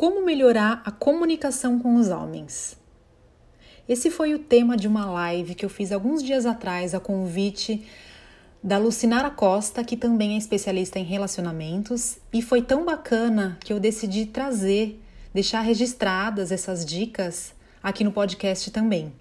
como melhorar a comunicação com os homens. Esse foi o tema de uma live que eu fiz alguns dias atrás a convite da Lucinara Costa, que também é especialista em relacionamentos, e foi tão bacana que eu decidi trazer, deixar registradas essas dicas aqui no podcast também.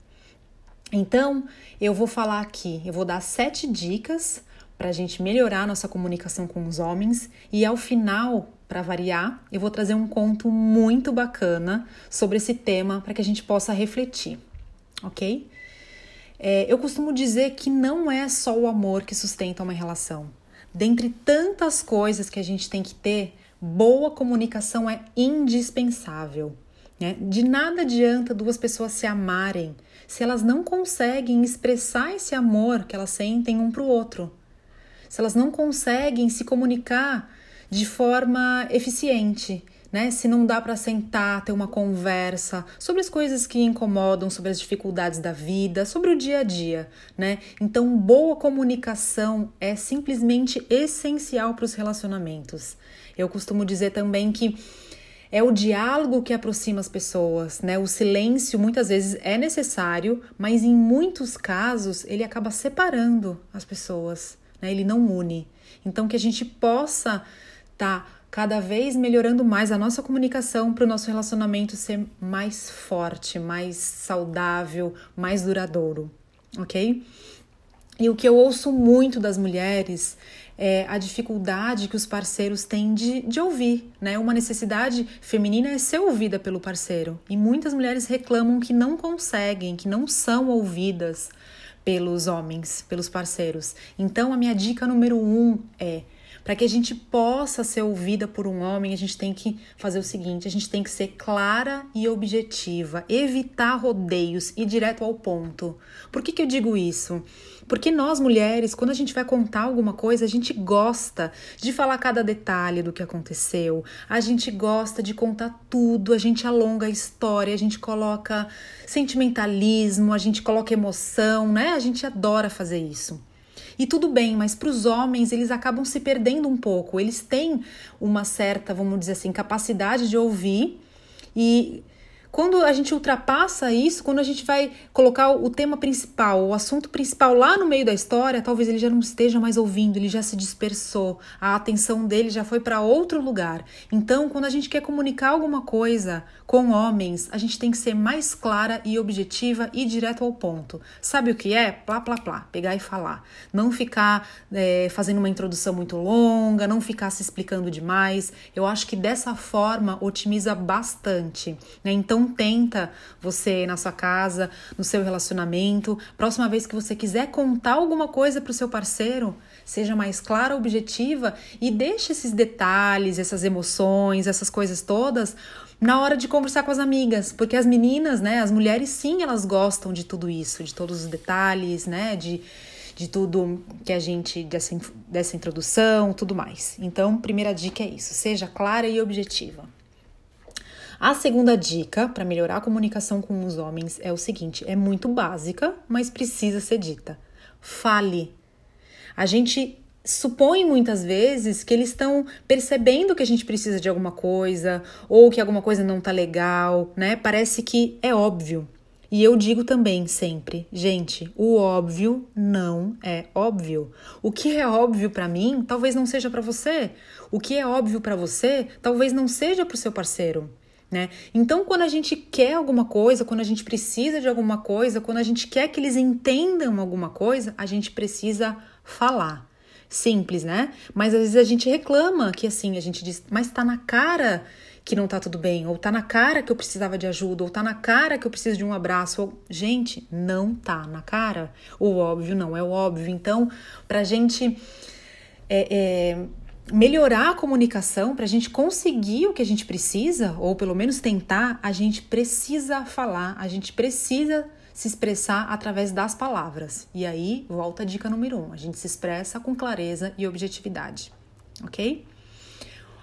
Então, eu vou falar aqui, eu vou dar sete dicas para a gente melhorar nossa comunicação com os homens e ao final, para variar, eu vou trazer um conto muito bacana sobre esse tema para que a gente possa refletir, ok? É, eu costumo dizer que não é só o amor que sustenta uma relação. Dentre tantas coisas que a gente tem que ter, boa comunicação é indispensável. Né? De nada adianta duas pessoas se amarem se elas não conseguem expressar esse amor que elas sentem um para o outro, se elas não conseguem se comunicar de forma eficiente, né? Se não dá para sentar, ter uma conversa sobre as coisas que incomodam, sobre as dificuldades da vida, sobre o dia a dia, né? Então, boa comunicação é simplesmente essencial para os relacionamentos. Eu costumo dizer também que é o diálogo que aproxima as pessoas, né? O silêncio muitas vezes é necessário, mas em muitos casos ele acaba separando as pessoas, né? Ele não une. Então que a gente possa tá cada vez melhorando mais a nossa comunicação para o nosso relacionamento ser mais forte, mais saudável, mais duradouro, ok? E o que eu ouço muito das mulheres é, a dificuldade que os parceiros têm de, de ouvir, né? Uma necessidade feminina é ser ouvida pelo parceiro. E muitas mulheres reclamam que não conseguem, que não são ouvidas pelos homens, pelos parceiros. Então, a minha dica número um é para que a gente possa ser ouvida por um homem, a gente tem que fazer o seguinte: a gente tem que ser clara e objetiva, evitar rodeios e direto ao ponto. Por que, que eu digo isso? Porque nós mulheres, quando a gente vai contar alguma coisa, a gente gosta de falar cada detalhe do que aconteceu, a gente gosta de contar tudo, a gente alonga a história, a gente coloca sentimentalismo, a gente coloca emoção, né? A gente adora fazer isso. E tudo bem, mas para os homens eles acabam se perdendo um pouco. Eles têm uma certa, vamos dizer assim, capacidade de ouvir e quando a gente ultrapassa isso, quando a gente vai colocar o tema principal, o assunto principal lá no meio da história, talvez ele já não esteja mais ouvindo, ele já se dispersou, a atenção dele já foi para outro lugar. Então, quando a gente quer comunicar alguma coisa com homens, a gente tem que ser mais clara e objetiva e direto ao ponto. Sabe o que é? Plá, plá, plá, pegar e falar. Não ficar é, fazendo uma introdução muito longa, não ficar se explicando demais. Eu acho que dessa forma otimiza bastante. Né? Então, então tenta você na sua casa, no seu relacionamento, próxima vez que você quiser contar alguma coisa para o seu parceiro, seja mais clara, objetiva e deixe esses detalhes, essas emoções, essas coisas todas na hora de conversar com as amigas, porque as meninas, né, as mulheres sim, elas gostam de tudo isso, de todos os detalhes, né, de de tudo que a gente dessa, dessa introdução, tudo mais. Então, primeira dica é isso: seja clara e objetiva. A segunda dica para melhorar a comunicação com os homens é o seguinte: é muito básica, mas precisa ser dita. Fale. A gente supõe muitas vezes que eles estão percebendo que a gente precisa de alguma coisa ou que alguma coisa não tá legal, né? Parece que é óbvio. E eu digo também sempre, gente, o óbvio não é óbvio. O que é óbvio para mim, talvez não seja para você. O que é óbvio para você, talvez não seja para o seu parceiro. Né? Então, quando a gente quer alguma coisa, quando a gente precisa de alguma coisa, quando a gente quer que eles entendam alguma coisa, a gente precisa falar. Simples, né? Mas às vezes a gente reclama que assim, a gente diz, mas tá na cara que não tá tudo bem, ou tá na cara que eu precisava de ajuda, ou tá na cara que eu preciso de um abraço. Ou... Gente, não tá na cara. O óbvio não é o óbvio. Então, pra gente é, é, melhorar a comunicação, para a gente conseguir o que a gente precisa, ou pelo menos tentar, a gente precisa falar, a gente precisa se expressar através das palavras. E aí, volta a dica número um: a gente se expressa com clareza e objetividade, ok?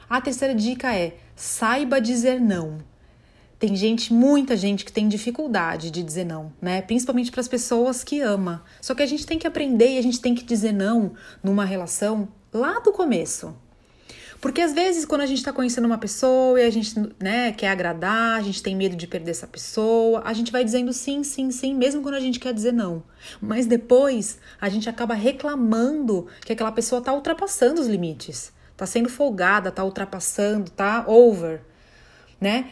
A terceira dica é saiba dizer não. Tem gente, muita gente que tem dificuldade de dizer não, né? Principalmente para as pessoas que ama. Só que a gente tem que aprender e a gente tem que dizer não numa relação lá do começo. Porque às vezes, quando a gente tá conhecendo uma pessoa e a gente né, quer agradar, a gente tem medo de perder essa pessoa, a gente vai dizendo sim, sim, sim, mesmo quando a gente quer dizer não. Mas depois a gente acaba reclamando que aquela pessoa tá ultrapassando os limites, tá sendo folgada, tá ultrapassando, tá over, né?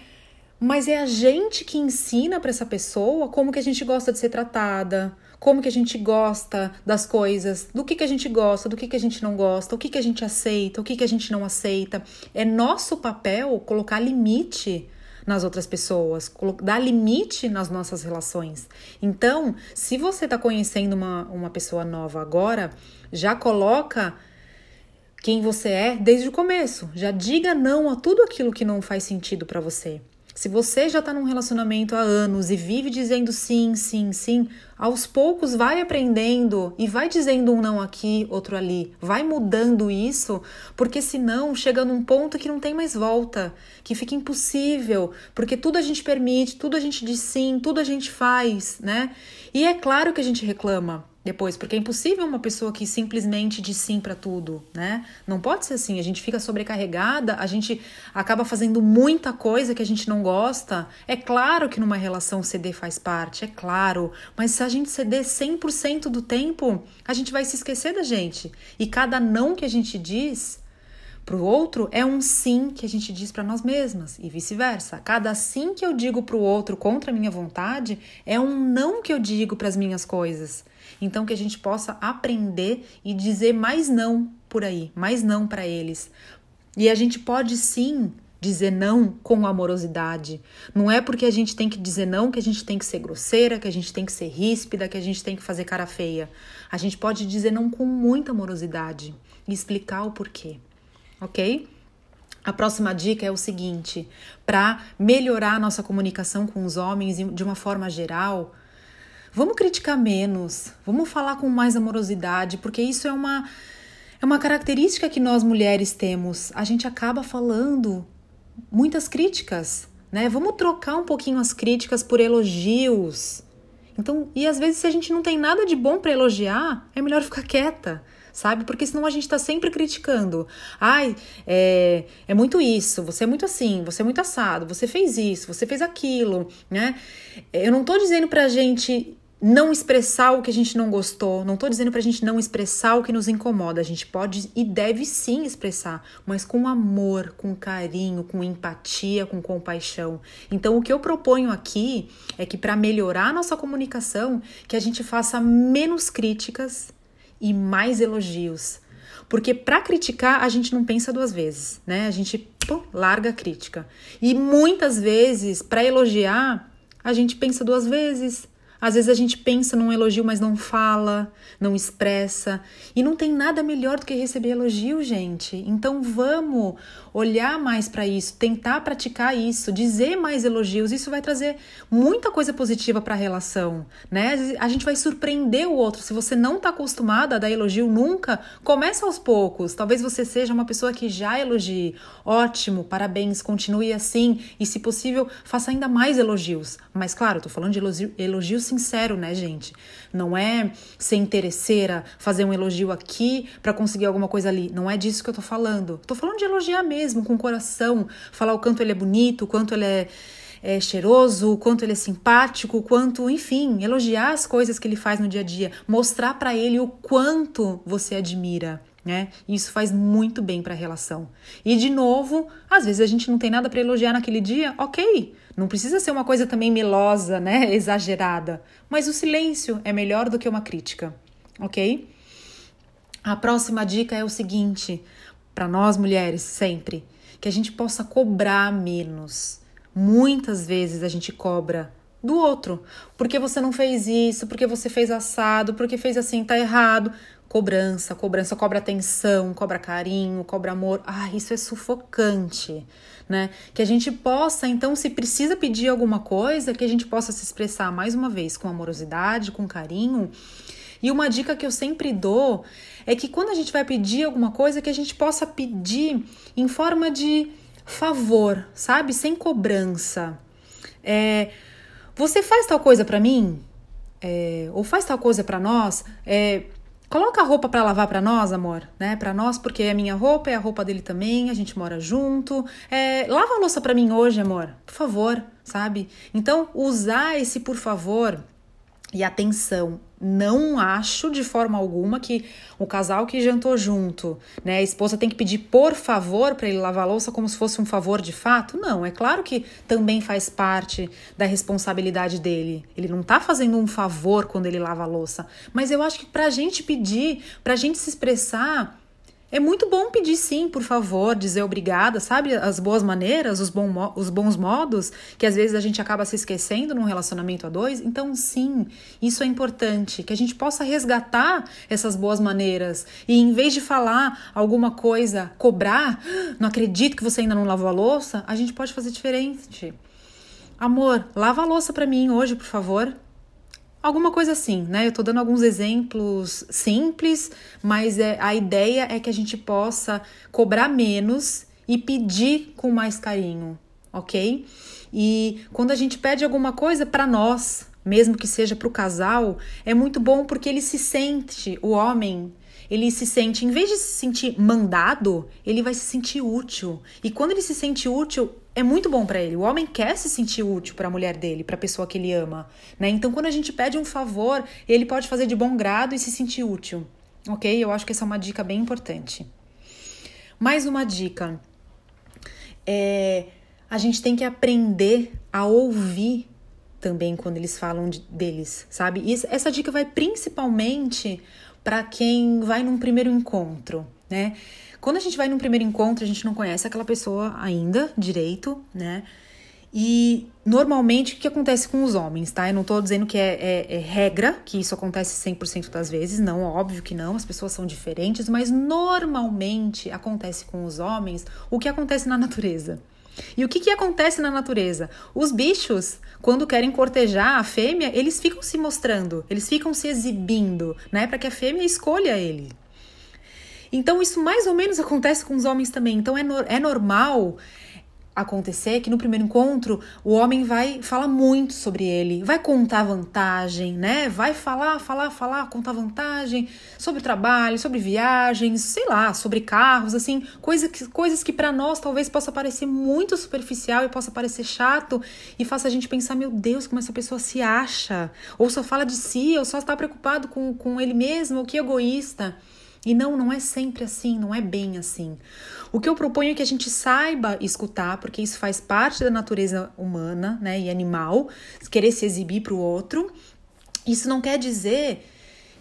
Mas é a gente que ensina para essa pessoa como que a gente gosta de ser tratada, como que a gente gosta das coisas, do que, que a gente gosta, do que, que a gente não gosta, o que, que a gente aceita, o que, que a gente não aceita. É nosso papel colocar limite nas outras pessoas, dar limite nas nossas relações. Então, se você está conhecendo uma, uma pessoa nova agora, já coloca quem você é desde o começo. Já diga não a tudo aquilo que não faz sentido para você. Se você já está num relacionamento há anos e vive dizendo sim, sim, sim, aos poucos vai aprendendo e vai dizendo um não aqui, outro ali, vai mudando isso, porque senão chega num ponto que não tem mais volta, que fica impossível, porque tudo a gente permite, tudo a gente diz sim, tudo a gente faz, né? E é claro que a gente reclama, depois, porque é impossível uma pessoa que simplesmente diz sim para tudo, né? Não pode ser assim. A gente fica sobrecarregada, a gente acaba fazendo muita coisa que a gente não gosta. É claro que numa relação ceder faz parte, é claro, mas se a gente ceder 100% do tempo, a gente vai se esquecer da gente. E cada não que a gente diz para o outro é um sim que a gente diz para nós mesmas e vice-versa. Cada sim que eu digo para o outro contra a minha vontade é um não que eu digo para as minhas coisas. Então, que a gente possa aprender e dizer mais não por aí, mais não para eles. E a gente pode sim dizer não com amorosidade. Não é porque a gente tem que dizer não que a gente tem que ser grosseira, que a gente tem que ser ríspida, que a gente tem que fazer cara feia. A gente pode dizer não com muita amorosidade e explicar o porquê. Ok? A próxima dica é o seguinte: para melhorar a nossa comunicação com os homens de uma forma geral, Vamos criticar menos, vamos falar com mais amorosidade, porque isso é uma é uma característica que nós mulheres temos. A gente acaba falando muitas críticas, né? Vamos trocar um pouquinho as críticas por elogios. Então, e às vezes se a gente não tem nada de bom para elogiar, é melhor ficar quieta sabe? Porque senão a gente tá sempre criticando. Ai, é, é muito isso, você é muito assim, você é muito assado, você fez isso, você fez aquilo, né? Eu não tô dizendo pra gente não expressar o que a gente não gostou. Não estou dizendo para a gente não expressar o que nos incomoda. A gente pode e deve sim expressar, mas com amor, com carinho, com empatia, com compaixão. Então, o que eu proponho aqui é que para melhorar nossa comunicação, que a gente faça menos críticas e mais elogios. Porque para criticar a gente não pensa duas vezes, né? A gente larga a crítica. E muitas vezes para elogiar a gente pensa duas vezes às vezes a gente pensa num elogio, mas não fala, não expressa. E não tem nada melhor do que receber elogio, gente. Então vamos olhar mais para isso, tentar praticar isso, dizer mais elogios. Isso vai trazer muita coisa positiva para a relação, né? A gente vai surpreender o outro. Se você não está acostumada a dar elogio nunca, começa aos poucos. Talvez você seja uma pessoa que já elogie. Ótimo, parabéns, continue assim e, se possível, faça ainda mais elogios. Mas claro, tô falando de elogio, elogios sincero, né, gente? Não é ser interesseira, fazer um elogio aqui para conseguir alguma coisa ali. Não é disso que eu tô falando. Tô falando de elogiar mesmo, com coração, falar o quanto ele é bonito, o quanto ele é é, cheiroso, o quanto ele é simpático, o quanto, enfim, elogiar as coisas que ele faz no dia a dia, mostrar para ele o quanto você admira, né? Isso faz muito bem para a relação. E de novo, às vezes a gente não tem nada para elogiar naquele dia, ok. Não precisa ser uma coisa também melosa, né? Exagerada. Mas o silêncio é melhor do que uma crítica, ok? A próxima dica é o seguinte, para nós mulheres, sempre, que a gente possa cobrar menos. Muitas vezes a gente cobra do outro. Porque você não fez isso, porque você fez assado, porque fez assim, tá errado cobrança, cobrança cobra atenção, cobra carinho, cobra amor. Ah, isso é sufocante, né? Que a gente possa, então, se precisa pedir alguma coisa, que a gente possa se expressar mais uma vez com amorosidade, com carinho. E uma dica que eu sempre dou é que quando a gente vai pedir alguma coisa, que a gente possa pedir em forma de favor, sabe? Sem cobrança. É, você faz tal coisa para mim? É, ou faz tal coisa para nós? É, Coloca a roupa para lavar para nós, amor, né? Para nós, porque é minha roupa, é a roupa dele também, a gente mora junto. É, lava a louça para mim hoje, amor, por favor, sabe? Então, usar esse por favor e atenção, não acho de forma alguma que o casal que jantou junto, né, a esposa tem que pedir por favor para ele lavar a louça como se fosse um favor de fato. Não, é claro que também faz parte da responsabilidade dele. Ele não tá fazendo um favor quando ele lava a louça, mas eu acho que pra gente pedir, pra gente se expressar, é muito bom pedir sim, por favor, dizer obrigada, sabe? As boas maneiras, os, bom, os bons modos, que às vezes a gente acaba se esquecendo num relacionamento a dois. Então, sim, isso é importante, que a gente possa resgatar essas boas maneiras. E em vez de falar alguma coisa, cobrar, ah, não acredito que você ainda não lavou a louça, a gente pode fazer diferente. Amor, lava a louça para mim hoje, por favor. Alguma coisa assim, né? Eu tô dando alguns exemplos simples, mas é, a ideia é que a gente possa cobrar menos e pedir com mais carinho, ok? E quando a gente pede alguma coisa para nós, mesmo que seja para o casal, é muito bom porque ele se sente, o homem, ele se sente, em vez de se sentir mandado, ele vai se sentir útil. E quando ele se sente útil, é muito bom para ele. O homem quer se sentir útil para a mulher dele, para a pessoa que ele ama, né? Então, quando a gente pede um favor, ele pode fazer de bom grado e se sentir útil, ok? Eu acho que essa é uma dica bem importante. Mais uma dica é a gente tem que aprender a ouvir também quando eles falam de, deles, sabe? E essa dica vai principalmente para quem vai num primeiro encontro, né? Quando a gente vai num primeiro encontro, a gente não conhece aquela pessoa ainda direito, né? E normalmente o que acontece com os homens, tá? Eu não tô dizendo que é, é, é regra, que isso acontece 100% das vezes, não, óbvio que não, as pessoas são diferentes, mas normalmente acontece com os homens o que acontece na natureza. E o que, que acontece na natureza? Os bichos, quando querem cortejar a fêmea, eles ficam se mostrando, eles ficam se exibindo, né? Para que a fêmea escolha ele. Então, isso mais ou menos acontece com os homens também. Então, é, no, é normal acontecer que no primeiro encontro o homem vai falar muito sobre ele, vai contar vantagem, né? Vai falar, falar, falar, contar vantagem sobre trabalho, sobre viagens, sei lá, sobre carros, assim, coisa que, coisas que para nós talvez possa parecer muito superficial e possa parecer chato e faça a gente pensar, meu Deus, como essa pessoa se acha, ou só fala de si, ou só está preocupado com, com ele mesmo, ou que egoísta. E não, não é sempre assim, não é bem assim. O que eu proponho é que a gente saiba escutar, porque isso faz parte da natureza humana, né, e animal, querer se exibir para o outro. Isso não quer dizer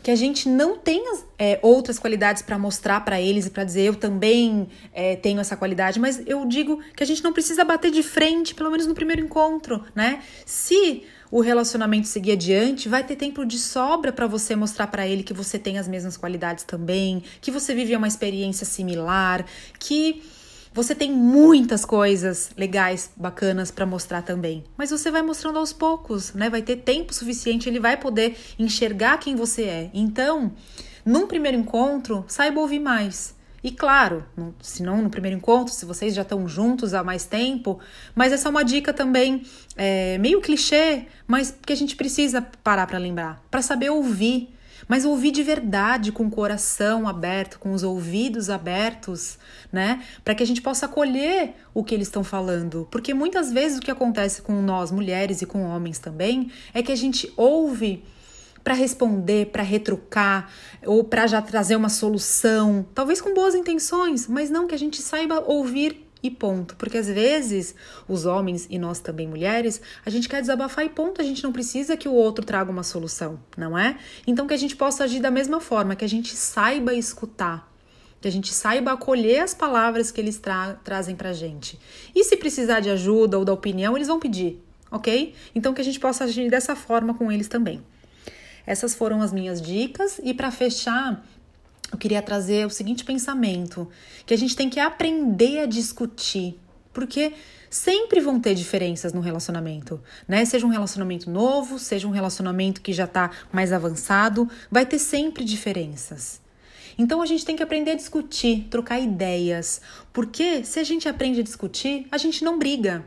que a gente não tenha é, outras qualidades para mostrar para eles e para dizer eu também é, tenho essa qualidade, mas eu digo que a gente não precisa bater de frente, pelo menos no primeiro encontro, né? Se o relacionamento seguir adiante, vai ter tempo de sobra para você mostrar para ele que você tem as mesmas qualidades também, que você vive uma experiência similar, que você tem muitas coisas legais, bacanas para mostrar também. Mas você vai mostrando aos poucos, né? Vai ter tempo suficiente, ele vai poder enxergar quem você é. Então, num primeiro encontro, saiba ouvir mais. E claro, se não no primeiro encontro, se vocês já estão juntos há mais tempo, mas essa é uma dica também é, meio clichê, mas que a gente precisa parar para lembrar, para saber ouvir, mas ouvir de verdade, com o coração aberto, com os ouvidos abertos, né? Para que a gente possa acolher o que eles estão falando. Porque muitas vezes o que acontece com nós, mulheres e com homens também, é que a gente ouve para responder, para retrucar ou para já trazer uma solução, talvez com boas intenções, mas não que a gente saiba ouvir e ponto. Porque às vezes os homens e nós também mulheres, a gente quer desabafar e ponto, a gente não precisa que o outro traga uma solução, não é? Então que a gente possa agir da mesma forma, que a gente saiba escutar. Que a gente saiba acolher as palavras que eles tra trazem pra gente. E se precisar de ajuda ou da opinião, eles vão pedir, ok? Então que a gente possa agir dessa forma com eles também. Essas foram as minhas dicas e para fechar, eu queria trazer o seguinte pensamento, que a gente tem que aprender a discutir, porque sempre vão ter diferenças no relacionamento, né? Seja um relacionamento novo, seja um relacionamento que já está mais avançado, vai ter sempre diferenças. Então a gente tem que aprender a discutir, trocar ideias, porque se a gente aprende a discutir, a gente não briga.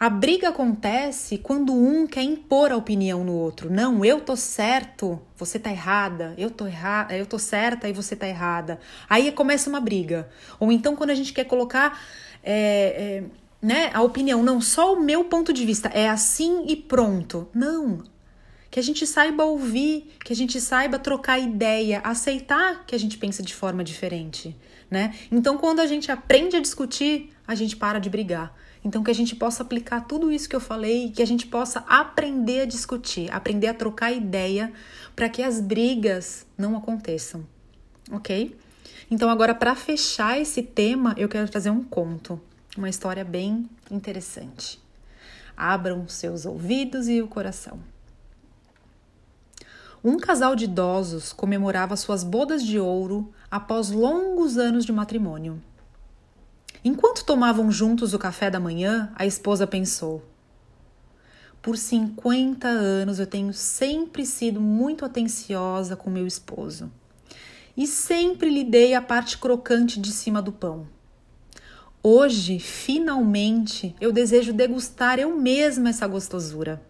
A briga acontece quando um quer impor a opinião no outro. Não, eu tô certo, você tá errada. Eu tô errada, eu tô certa e você tá errada. Aí começa uma briga. Ou então quando a gente quer colocar é, é, né, a opinião, não só o meu ponto de vista, é assim e pronto. Não. Que a gente saiba ouvir, que a gente saiba trocar ideia, aceitar que a gente pensa de forma diferente, né? Então, quando a gente aprende a discutir, a gente para de brigar. Então, que a gente possa aplicar tudo isso que eu falei, que a gente possa aprender a discutir, aprender a trocar ideia para que as brigas não aconteçam, ok? Então, agora, para fechar esse tema, eu quero trazer um conto, uma história bem interessante. Abram seus ouvidos e o coração. Um casal de idosos comemorava suas bodas de ouro após longos anos de matrimônio. Enquanto tomavam juntos o café da manhã, a esposa pensou: Por 50 anos eu tenho sempre sido muito atenciosa com meu esposo e sempre lhe dei a parte crocante de cima do pão. Hoje, finalmente, eu desejo degustar eu mesma essa gostosura.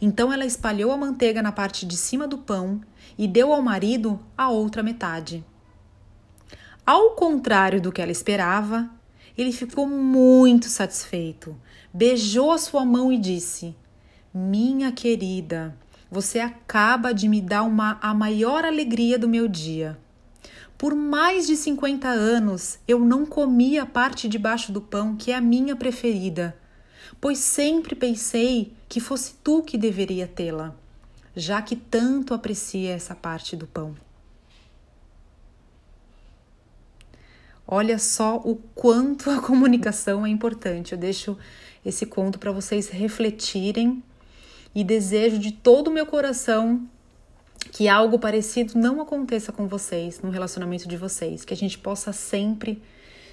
Então ela espalhou a manteiga na parte de cima do pão e deu ao marido a outra metade. Ao contrário do que ela esperava, ele ficou muito satisfeito, beijou a sua mão e disse: Minha querida, você acaba de me dar uma, a maior alegria do meu dia. Por mais de 50 anos eu não comi a parte de baixo do pão que é a minha preferida, pois sempre pensei que fosse tu que deveria tê-la, já que tanto aprecia essa parte do pão. Olha só o quanto a comunicação é importante. Eu deixo esse conto para vocês refletirem e desejo de todo o meu coração que algo parecido não aconteça com vocês no relacionamento de vocês, que a gente possa sempre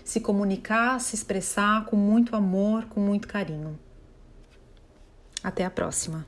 se comunicar, se expressar com muito amor, com muito carinho. Até a próxima.